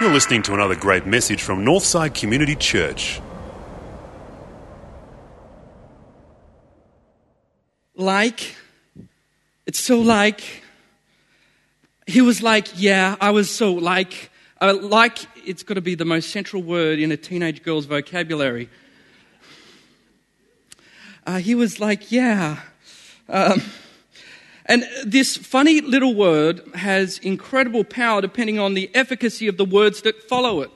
You're listening to another great message from Northside Community Church. Like, it's so like, he was like, yeah, I was so like, uh, like, it's got to be the most central word in a teenage girl's vocabulary. Uh, he was like, yeah. Um, and this funny little word has incredible power depending on the efficacy of the words that follow it.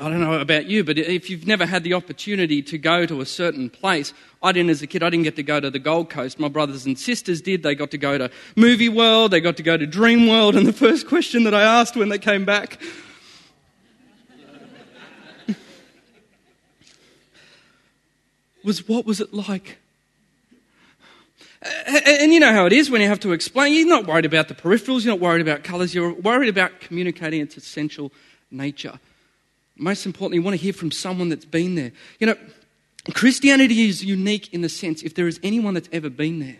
I don't know about you, but if you've never had the opportunity to go to a certain place, I didn't as a kid, I didn't get to go to the Gold Coast. My brothers and sisters did. They got to go to Movie World, they got to go to Dreamworld, and the first question that I asked when they came back was, What was it like? And you know how it is when you have to explain. You're not worried about the peripherals, you're not worried about colours, you're worried about communicating its essential nature. Most importantly, you want to hear from someone that's been there. You know, Christianity is unique in the sense if there is anyone that's ever been there.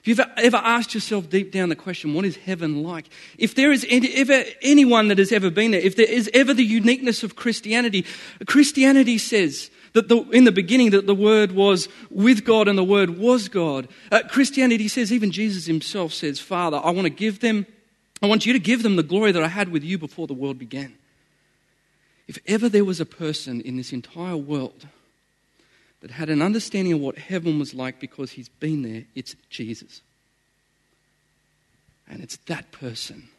If you've ever asked yourself deep down the question, what is heaven like? If there is any, ever anyone that has ever been there, if there is ever the uniqueness of Christianity, Christianity says that the, in the beginning that the Word was with God and the Word was God. Uh, Christianity says, even Jesus himself says, Father, I want to give them, I want you to give them the glory that I had with you before the world began. If ever there was a person in this entire world that had an understanding of what heaven was like because he's been there, it's Jesus. And it's that person,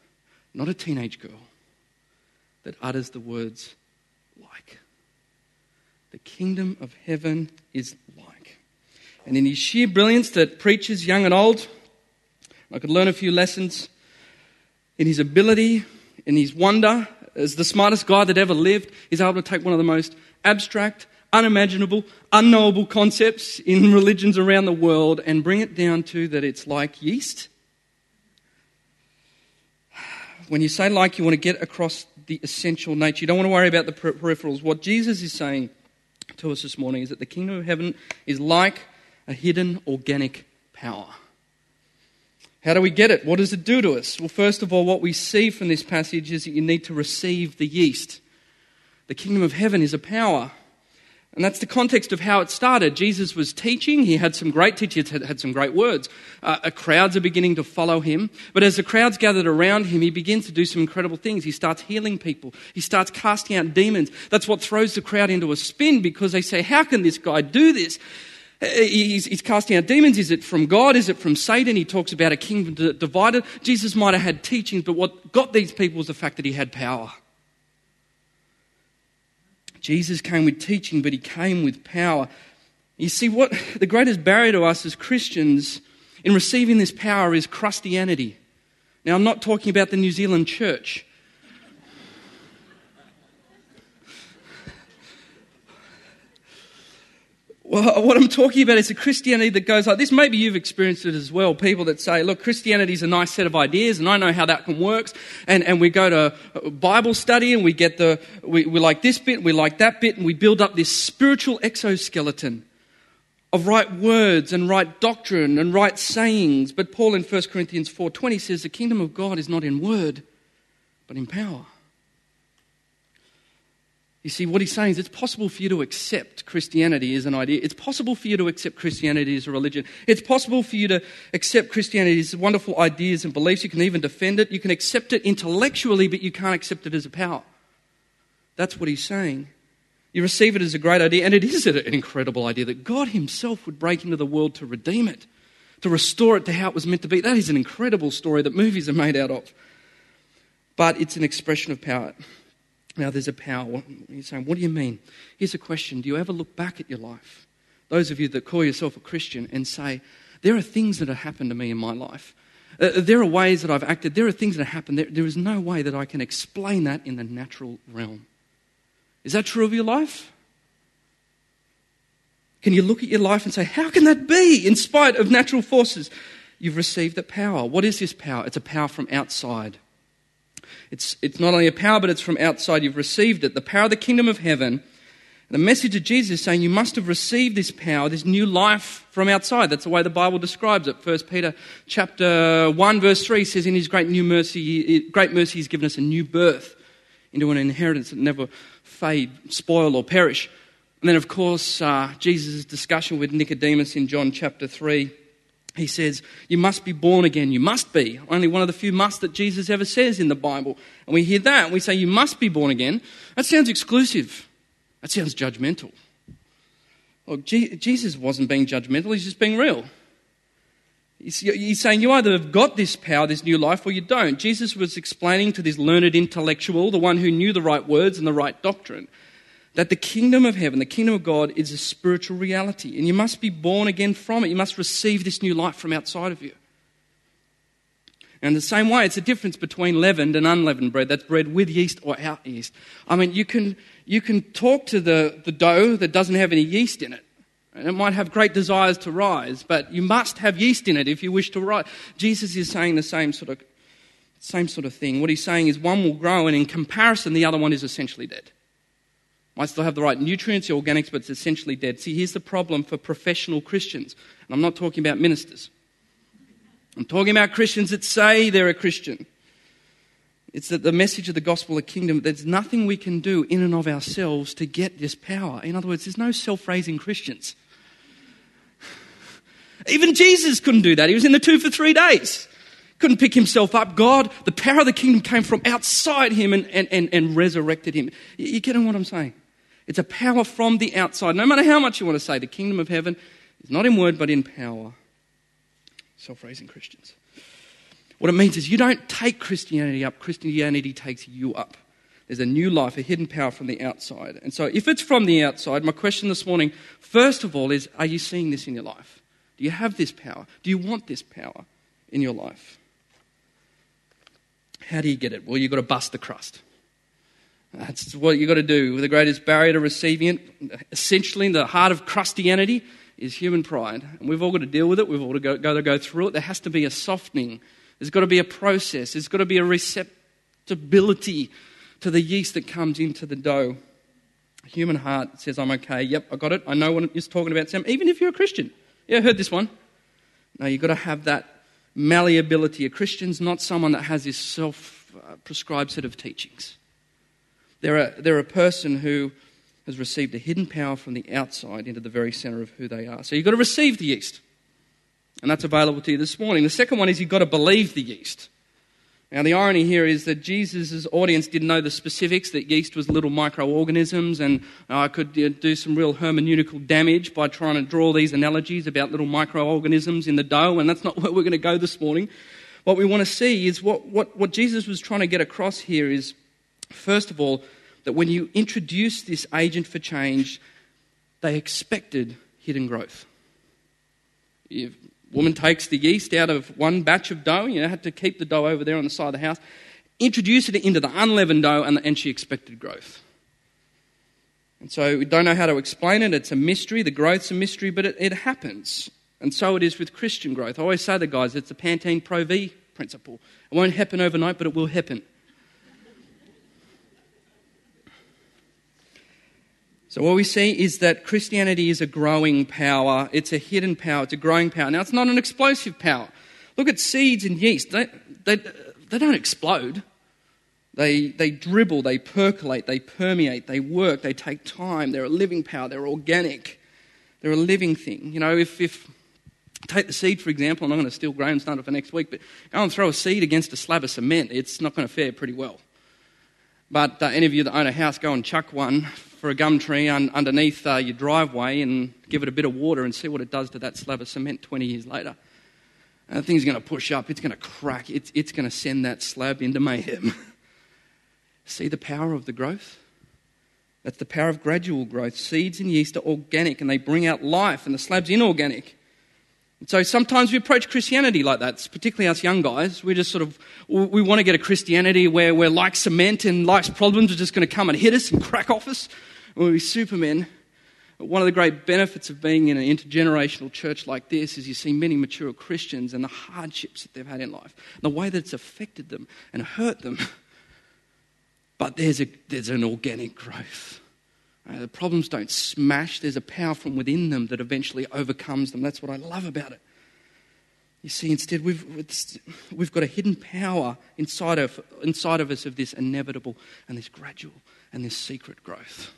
not a teenage girl, that utters the words like the kingdom of heaven is like. And in his sheer brilliance that preaches young and old, I could learn a few lessons in his ability, in his wonder, as the smartest guy that ever lived, he's able to take one of the most abstract, unimaginable, unknowable concepts in religions around the world and bring it down to that it's like yeast. When you say like, you want to get across the essential nature. You don't want to worry about the peripherals. What Jesus is saying to us this morning is that the kingdom of heaven is like a hidden organic power. How do we get it? What does it do to us? Well, first of all, what we see from this passage is that you need to receive the yeast. The kingdom of heaven is a power. And that's the context of how it started. Jesus was teaching. He had some great teachers, had, some great words. Uh, crowds are beginning to follow him. But as the crowds gathered around him, he begins to do some incredible things. He starts healing people. He starts casting out demons. That's what throws the crowd into a spin because they say, how can this guy do this? Uh, he's, he's, casting out demons. Is it from God? Is it from Satan? He talks about a kingdom divided. Jesus might have had teachings, but what got these people was the fact that he had power. Jesus came with teaching, but he came with power. You see, what the greatest barrier to us as Christians in receiving this power is Christianity. Now, I'm not talking about the New Zealand church. Well, what I'm talking about is a Christianity that goes like this. Maybe you've experienced it as well. People that say, look, Christianity is a nice set of ideas and I know how that can work. And, and we go to Bible study and we get the, we, we like this bit, we like that bit, and we build up this spiritual exoskeleton of right words and right doctrine and right sayings. But Paul in 1 Corinthians 4.20 says the kingdom of God is not in word, but in power. You see, what he's saying is it's possible for you to accept Christianity as an idea. It's possible for you to accept Christianity as a religion. It's possible for you to accept Christianity as wonderful ideas and beliefs. You can even defend it. You can accept it intellectually, but you can't accept it as a power. That's what he's saying. You receive it as a great idea, and it is an incredible idea that God Himself would break into the world to redeem it, to restore it to how it was meant to be. That is an incredible story that movies are made out of. But it's an expression of power. Now, there's a power. You're saying, what do you mean? Here's a question Do you ever look back at your life? Those of you that call yourself a Christian and say, there are things that have happened to me in my life. Uh, there are ways that I've acted. There are things that have happened. There, there is no way that I can explain that in the natural realm. Is that true of your life? Can you look at your life and say, How can that be in spite of natural forces? You've received the power. What is this power? It's a power from outside. It's, it's not only a power, but it's from outside. You've received it. The power of the kingdom of heaven The message of Jesus is saying you must have received this power, this new life from outside. That's the way the Bible describes it. First Peter chapter 1 verse 3 says in his great new mercy, great mercy he's given us a new birth into an inheritance that never fade, spoil or perish. And then of course, uh, Jesus' discussion with Nicodemus in John chapter 3 he says, You must be born again. You must be. Only one of the few must that Jesus ever says in the Bible. And we hear that and we say, You must be born again. That sounds exclusive. That sounds judgmental. Jesus wasn't being judgmental, he's just being real. He's saying you either have got this power, this new life, or you don't. Jesus was explaining to this learned intellectual, the one who knew the right words and the right doctrine, that the kingdom of heaven, the kingdom of God, is a spiritual reality. And you must be born again from it. You must receive this new life from outside of you. And the same way, it's a difference between leavened and unleavened bread. That's bread with yeast or out yeast. I mean, you can, you can talk to the, the dough that doesn't have any yeast in it. And it might have great desires to rise, but you must have yeast in it if you wish to rise. Jesus is saying the same sort of, same sort of thing. What he's saying is one will grow, and in comparison, the other one is essentially dead. Might still have the right nutrients, your organics, but it's essentially dead. See, here's the problem for professional Christians. And I'm not talking about ministers. I'm talking about Christians that say they're a Christian. It's that the message of the gospel of the kingdom, there's nothing we can do in and of ourselves to get this power. In other words, there's no self raising Christians. Even Jesus couldn't do that. He was in the tomb for three days. Couldn't pick himself up. God, the power of the kingdom came from outside him and, and, and, and resurrected him. You, you getting what I'm saying? It's a power from the outside. No matter how much you want to say, the kingdom of heaven is not in word but in power self raising Christians. What it means is you don't take Christianity up, Christianity takes you up. There's a new life, a hidden power from the outside. And so, if it's from the outside, my question this morning, first of all, is are you seeing this in your life? Do you have this power? Do you want this power in your life? How do you get it? Well, you've got to bust the crust. That's what you've got to do. The greatest barrier to receiving it, essentially, in the heart of Christianity, is human pride. And we've all got to deal with it. We've all got to go, to go through it. There has to be a softening. There's got to be a process. There's got to be a receptibility to the yeast that comes into the dough. A human heart says, I'm okay. Yep, I got it. I know what it's talking about, Sam. Even if you're a Christian. Yeah, I heard this one. No, you've got to have that malleability. A Christian's not someone that has this self uh, prescribed set of teachings. They're a, they're a person who has received a hidden power from the outside into the very center of who they are. So you've got to receive the yeast. And that's available to you this morning. The second one is you've got to believe the yeast. Now, the irony here is that Jesus' audience didn't know the specifics, that yeast was little microorganisms, and I could do some real hermeneutical damage by trying to draw these analogies about little microorganisms in the dough, and that's not where we're going to go this morning. What we want to see is what, what, what Jesus was trying to get across here is, first of all, that when you introduce this agent for change, they expected hidden growth. If woman takes the yeast out of one batch of dough, you know, had to keep the dough over there on the side of the house, introduced it into the unleavened dough, and, and she expected growth. And so we don't know how to explain it. It's a mystery. The growth's a mystery, but it, it happens. And so it is with Christian growth. I always say to guys, it's a Pantene Pro V principle. It won't happen overnight, but it will happen. So, what we see is that Christianity is a growing power. It's a hidden power. It's a growing power. Now, it's not an explosive power. Look at seeds and yeast. They, they, they don't explode. They, they dribble, they percolate, they permeate, they work, they take time. They're a living power. They're organic. They're a living thing. You know, if, if take the seed, for example, I'm not going to steal Graham's thunder for next week, but go and throw a seed against a slab of cement, it's not going to fare pretty well. But uh, any of you that own a house, go and chuck one for a gum tree un- underneath uh, your driveway and give it a bit of water and see what it does to that slab of cement 20 years later. And the thing's going to push up, it's going to crack, it's, it's going to send that slab into mayhem. see the power of the growth? That's the power of gradual growth. Seeds and yeast are organic and they bring out life, and the slab's inorganic. So sometimes we approach Christianity like that, particularly us young guys. We just sort of, we want to get a Christianity where we're like cement and life's problems are just going to come and hit us and crack off us. We'll be supermen. One of the great benefits of being in an intergenerational church like this is you see many mature Christians and the hardships that they've had in life, and the way that it's affected them and hurt them. But there's, a, there's an organic growth Uh, the problems don't smash, there's a power from within them that eventually overcomes them. That's what I love about it. You see, instead, we've, we've got a hidden power inside of, inside of us of this inevitable and this gradual and this secret growth.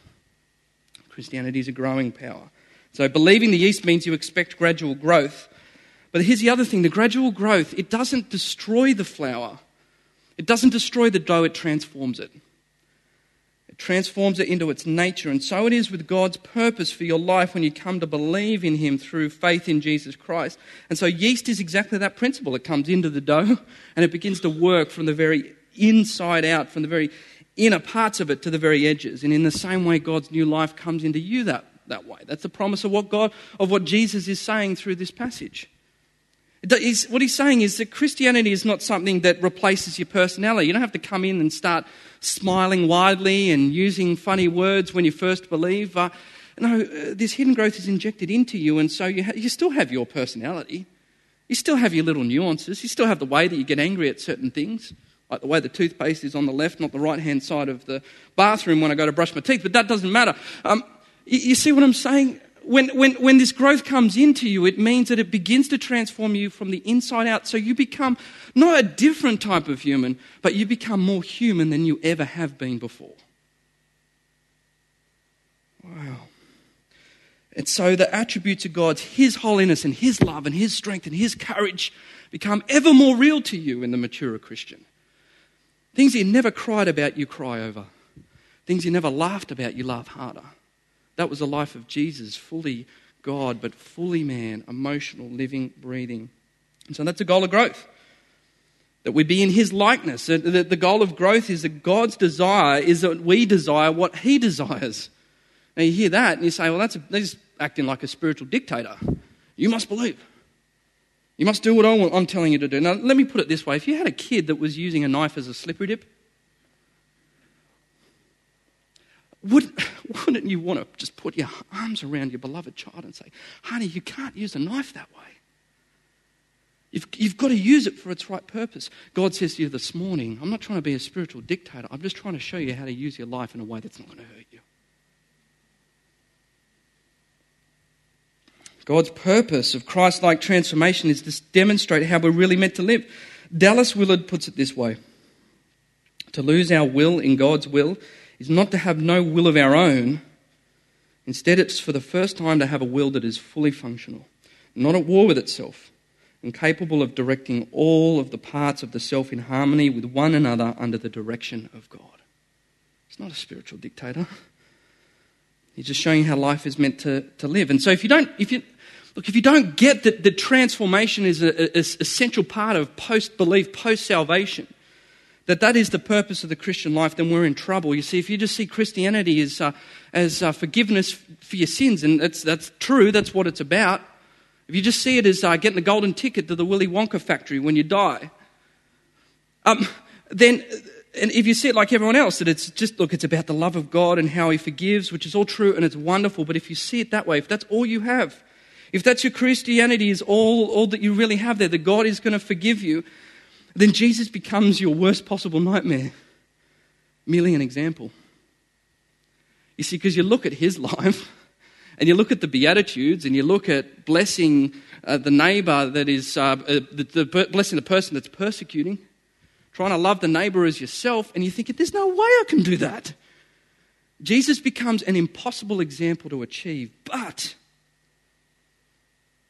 Christianity is a growing power. So, believing the yeast means you expect gradual growth. But here's the other thing the gradual growth, it doesn't destroy the flour, it doesn't destroy the dough, it transforms it transforms it into its nature. And so it is with God's purpose for your life when you come to believe in Him through faith in Jesus Christ. And so yeast is exactly that principle. It comes into the dough and it begins to work from the very inside out, from the very inner parts of it to the very edges. And in the same way, God's new life comes into you that, that way. That's the promise of what God, of what Jesus is saying through this passage. What he's saying is that Christianity is not something that replaces your personality. You don't have to come in and start smiling widely and using funny words when you first believe. Uh, no, uh, this hidden growth is injected into you, and so you, ha- you still have your personality. You still have your little nuances. You still have the way that you get angry at certain things, like the way the toothpaste is on the left, not the right hand side of the bathroom when I go to brush my teeth, but that doesn't matter. Um, you, you see what I'm saying? When, when, when this growth comes into you, it means that it begins to transform you from the inside out. So you become not a different type of human, but you become more human than you ever have been before. Wow. And so the attributes of God's, His holiness and His love and His strength and His courage become ever more real to you in the mature Christian. Things you never cried about, you cry over. Things you never laughed about, you laugh harder. That was the life of Jesus, fully God, but fully man, emotional, living, breathing. And so that's a goal of growth. That we be in his likeness. That The goal of growth is that God's desire is that we desire what he desires. Now you hear that and you say, well, that's, a, acting like a spiritual dictator. You must believe. You must do what I'm telling you to do. Now, let me put it this way if you had a kid that was using a knife as a slippery dip, Wouldn't, wouldn't you want to just put your arms around your beloved child and say, honey, you can't use a knife that way? You've, you've got to use it for its right purpose. God says to you this morning, I'm not trying to be a spiritual dictator. I'm just trying to show you how to use your life in a way that's not going to hurt you. God's purpose of Christ like transformation is to demonstrate how we're really meant to live. Dallas Willard puts it this way To lose our will in God's will is not to have no will of our own. Instead, it's for the first time to have a will that is fully functional, not at war with itself, and capable of directing all of the parts of the self in harmony with one another under the direction of God. It's not a spiritual dictator. He's just showing how life is meant to, to live. And so if you don't, if you, look, if you don't get that the transformation is an essential part of post belief, post salvation, that that is the purpose of the Christian life, then we're in trouble. You see, if you just see Christianity as, uh, as uh, forgiveness for your sins, and that's, that's true, that's what it's about. If you just see it as uh, getting the golden ticket to the Willy Wonka factory when you die, um, then, and if you see it like everyone else, that it's just, look, it's about the love of God and how He forgives, which is all true and it's wonderful, but if you see it that way, if that's all you have, if that's your Christianity is all, all that you really have there, that God is going to forgive you, then Jesus becomes your worst possible nightmare. Merely an example. You see, because you look at his life and you look at the Beatitudes and you look at blessing uh, the neighbor that is, uh, uh, the, the, blessing the person that's persecuting, trying to love the neighbor as yourself, and you think, there's no way I can do that. Jesus becomes an impossible example to achieve, but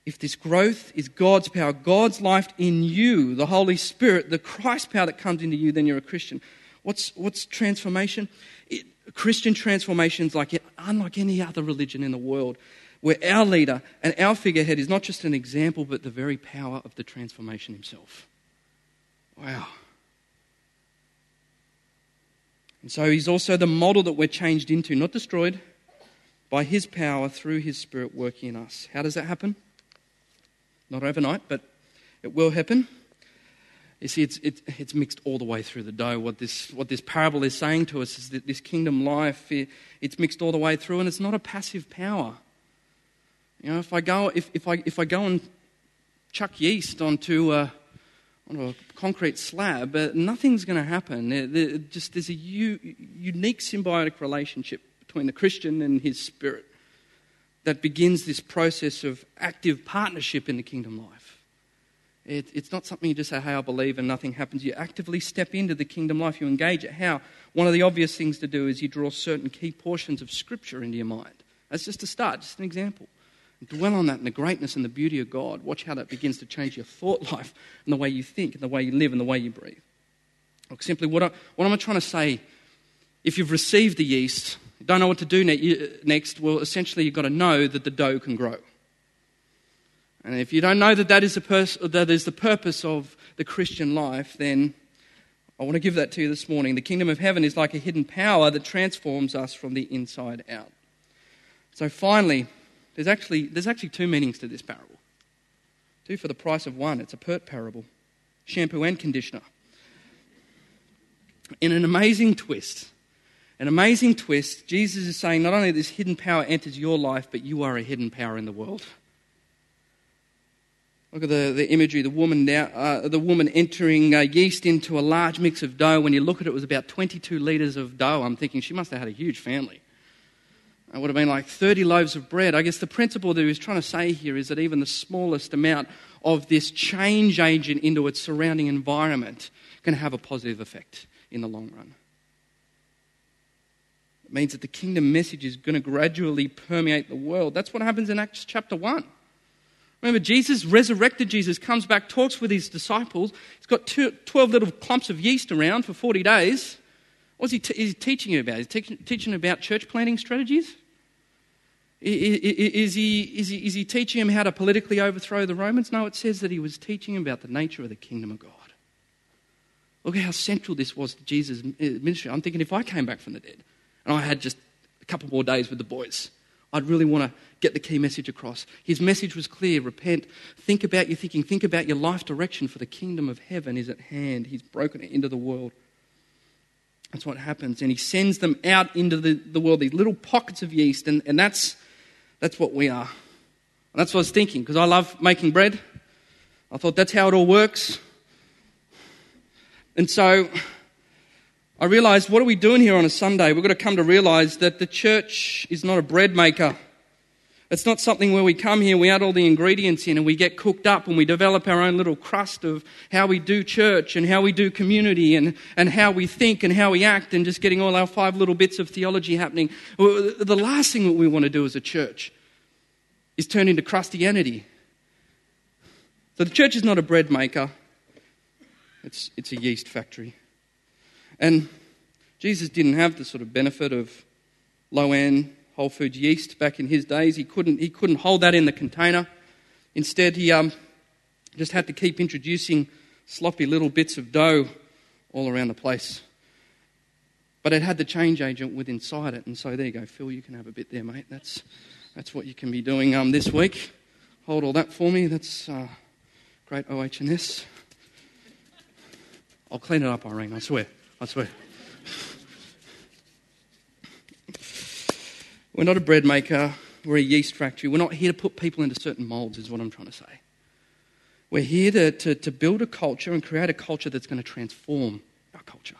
if this growth is God's power, God's life in you, the Holy Spirit, the Christ power that comes into you, then you're a Christian. What's, what's transformation? It, Christian transformation is like unlike any other religion in the world, where our leader and our figurehead is not just an example, but the very power of the transformation himself. Wow. And so he's also the model that we're changed into, not destroyed, by his power through his spirit working in us. How does that happen? Not overnight, but it will happen. You see, it's, it's, it's mixed all the way through the dough. What this, what this parable is saying to us is that this kingdom life, it, it's mixed all the way through, and it's not a passive power. You know, if I go, if, if I, if I go and chuck yeast onto a, onto a concrete slab, uh, nothing's going to happen. There, there, just, there's a u, unique symbiotic relationship between the Christian and his spirit that begins this process of active partnership in the kingdom life. It, it's not something you just say, hey, I believe, and nothing happens. You actively step into the kingdom life, you engage it. How? One of the obvious things to do is you draw certain key portions of Scripture into your mind. That's just a start, just an example. Dwell on that and the greatness and the beauty of God. Watch how that begins to change your thought life and the way you think and the way you live and the way you breathe. Look, simply, what, I, what am I trying to say? If you've received the yeast, don't know what to do next, well, essentially, you've got to know that the dough can grow. And if you don't know that that is, the pers- that is the purpose of the Christian life, then I want to give that to you this morning. The kingdom of heaven is like a hidden power that transforms us from the inside out. So, finally, there's actually, there's actually two meanings to this parable. Two for the price of one. It's a pert parable shampoo and conditioner. In an amazing twist, an amazing twist, Jesus is saying not only this hidden power enters your life, but you are a hidden power in the world. Look at the, the imagery the woman, now, uh, the woman entering uh, yeast into a large mix of dough. When you look at it, it was about 22 litres of dough. I'm thinking she must have had a huge family. It would have been like 30 loaves of bread. I guess the principle that he was trying to say here is that even the smallest amount of this change agent into its surrounding environment can have a positive effect in the long run. It means that the kingdom message is going to gradually permeate the world. That's what happens in Acts chapter 1. Remember, Jesus, resurrected Jesus, comes back, talks with his disciples. He's got two, 12 little clumps of yeast around for 40 days. What's he, t- is he teaching you about? Is he te- teaching about church planting strategies? Is he, is, he, is he teaching him how to politically overthrow the Romans? No, it says that he was teaching him about the nature of the kingdom of God. Look at how central this was to Jesus' ministry. I'm thinking if I came back from the dead, and I had just a couple more days with the boys. I'd really want to get the key message across. His message was clear repent, think about your thinking, think about your life direction, for the kingdom of heaven is at hand. He's broken it into the world. That's what happens. And he sends them out into the, the world, these little pockets of yeast, and, and that's, that's what we are. And that's what I was thinking, because I love making bread. I thought that's how it all works. And so I realized, what are we doing here on a Sunday? We've got to come to realize that the church is not a bread maker. It's not something where we come here, we add all the ingredients in, and we get cooked up and we develop our own little crust of how we do church and how we do community and, and how we think and how we act and just getting all our five little bits of theology happening. The last thing that we want to do as a church is turn into Christianity. So the church is not a bread maker, it's, it's a yeast factory. And Jesus didn't have the sort of benefit of Lowan Whole Foods yeast back in his days. He couldn't, he couldn't hold that in the container. Instead, he um, just had to keep introducing sloppy little bits of dough all around the place. But it had the change agent with inside it. And so there you go, Phil, you can have a bit there, mate. That's, that's what you can be doing um, this week. Hold all that for me. That's uh, great OHS. I'll clean it up, Irene, I swear. I swear. We're not a bread maker, we're a yeast factory. We're not here to put people into certain molds, is what I'm trying to say. We're here to, to, to build a culture and create a culture that's going to transform our culture.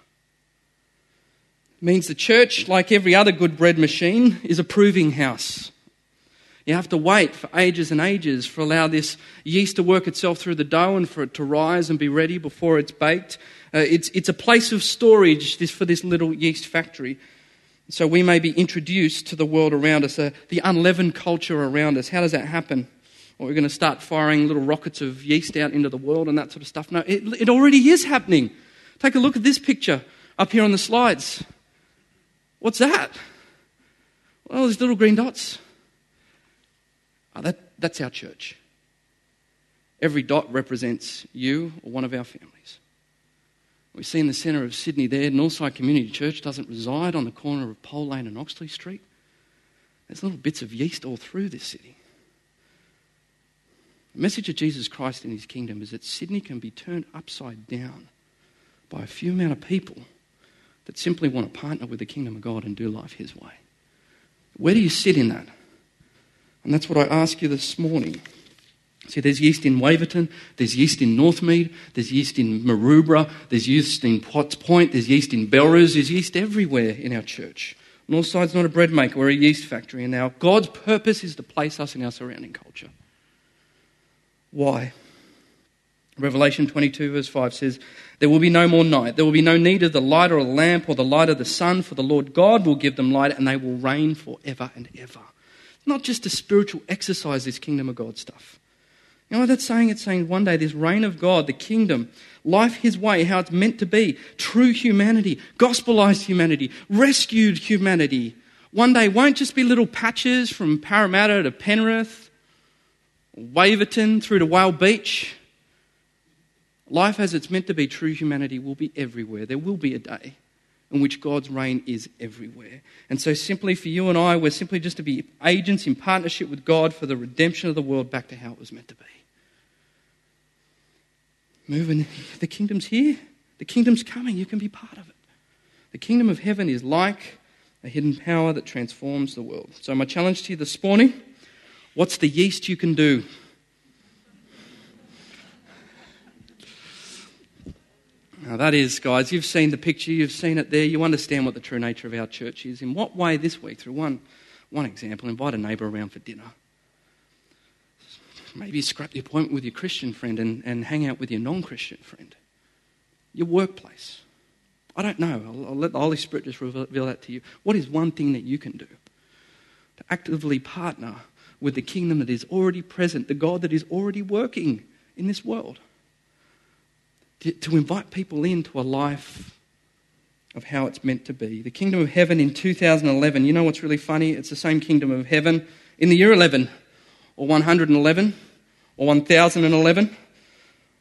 It means the church, like every other good bread machine, is a proving house. You have to wait for ages and ages for allow this yeast to work itself through the dough and for it to rise and be ready before it's baked. Uh, it's, it's a place of storage this, for this little yeast factory. So we may be introduced to the world around us, uh, the unleavened culture around us. How does that happen? We're going to start firing little rockets of yeast out into the world and that sort of stuff. No, it, it already is happening. Take a look at this picture up here on the slides. What's that? Well, these little green dots. Oh, that, that's our church. Every dot represents you or one of our families. We see in the centre of Sydney there, Northside Community Church doesn't reside on the corner of Pole Lane and Oxley Street. There's little bits of yeast all through this city. The message of Jesus Christ in his kingdom is that Sydney can be turned upside down by a few amount of people that simply want to partner with the kingdom of God and do life his way. Where do you sit in that? And that's what I ask you this morning. See, there's yeast in Waverton, there's yeast in Northmead, there's yeast in Maroubra, there's yeast in Potts Point, there's yeast in Belrose, there's yeast everywhere in our church. Northside's not a bread maker, we're a yeast factory. And now God's purpose is to place us in our surrounding culture. Why? Revelation 22, verse 5 says, There will be no more night. There will be no need of the light or the lamp or the light of the sun, for the Lord God will give them light and they will reign forever and ever. Not just a spiritual exercise, this kingdom of God stuff. You know what that's saying? It's saying one day this reign of God, the kingdom, life His way, how it's meant to be, true humanity, gospelized humanity, rescued humanity. One day won't just be little patches from Parramatta to Penrith, Waverton through to Whale Beach. Life as it's meant to be, true humanity will be everywhere. There will be a day in which God's reign is everywhere. And so, simply for you and I, we're simply just to be agents in partnership with God for the redemption of the world back to how it was meant to be. Moving, the kingdom's here, the kingdom's coming, you can be part of it. The kingdom of heaven is like a hidden power that transforms the world. So, my challenge to you this morning what's the yeast you can do? Now, that is, guys, you've seen the picture, you've seen it there, you understand what the true nature of our church is. In what way this week, through one, one example, invite a neighbour around for dinner. Maybe scrap the appointment with your Christian friend and, and hang out with your non Christian friend. Your workplace. I don't know. I'll, I'll let the Holy Spirit just reveal that to you. What is one thing that you can do to actively partner with the kingdom that is already present, the God that is already working in this world? To, to invite people into a life of how it's meant to be. The kingdom of heaven in 2011, you know what's really funny? It's the same kingdom of heaven in the year 11 or 111 or 1011, and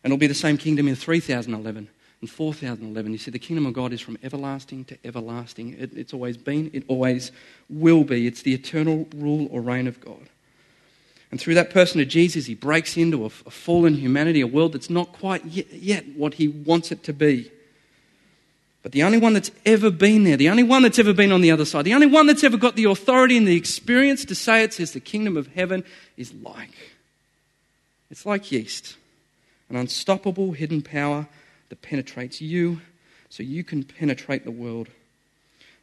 it'll be the same kingdom in 3011 and 4011. You see, the kingdom of God is from everlasting to everlasting. It, it's always been, it always will be. It's the eternal rule or reign of God. And through that person of Jesus, he breaks into a, a fallen humanity, a world that's not quite yet, yet what he wants it to be. But the only one that's ever been there, the only one that's ever been on the other side, the only one that's ever got the authority and the experience to say it says the kingdom of heaven is like. It's like yeast, an unstoppable hidden power that penetrates you so you can penetrate the world.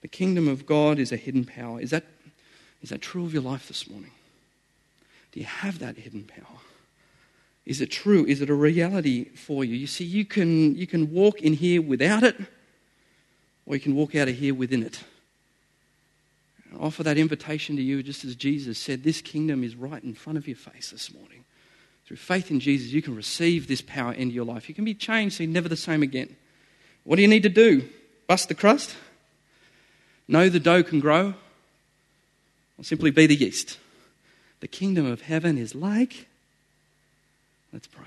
The kingdom of God is a hidden power. Is that, is that true of your life this morning? Do you have that hidden power? Is it true? Is it a reality for you? You see, you can, you can walk in here without it, or you can walk out of here within it. I offer that invitation to you just as Jesus said, This kingdom is right in front of your face this morning. Through faith in Jesus, you can receive this power into your life. You can be changed so you're never the same again. What do you need to do? Bust the crust? Know the dough can grow? Or simply be the yeast? The kingdom of heaven is like. Let's pray.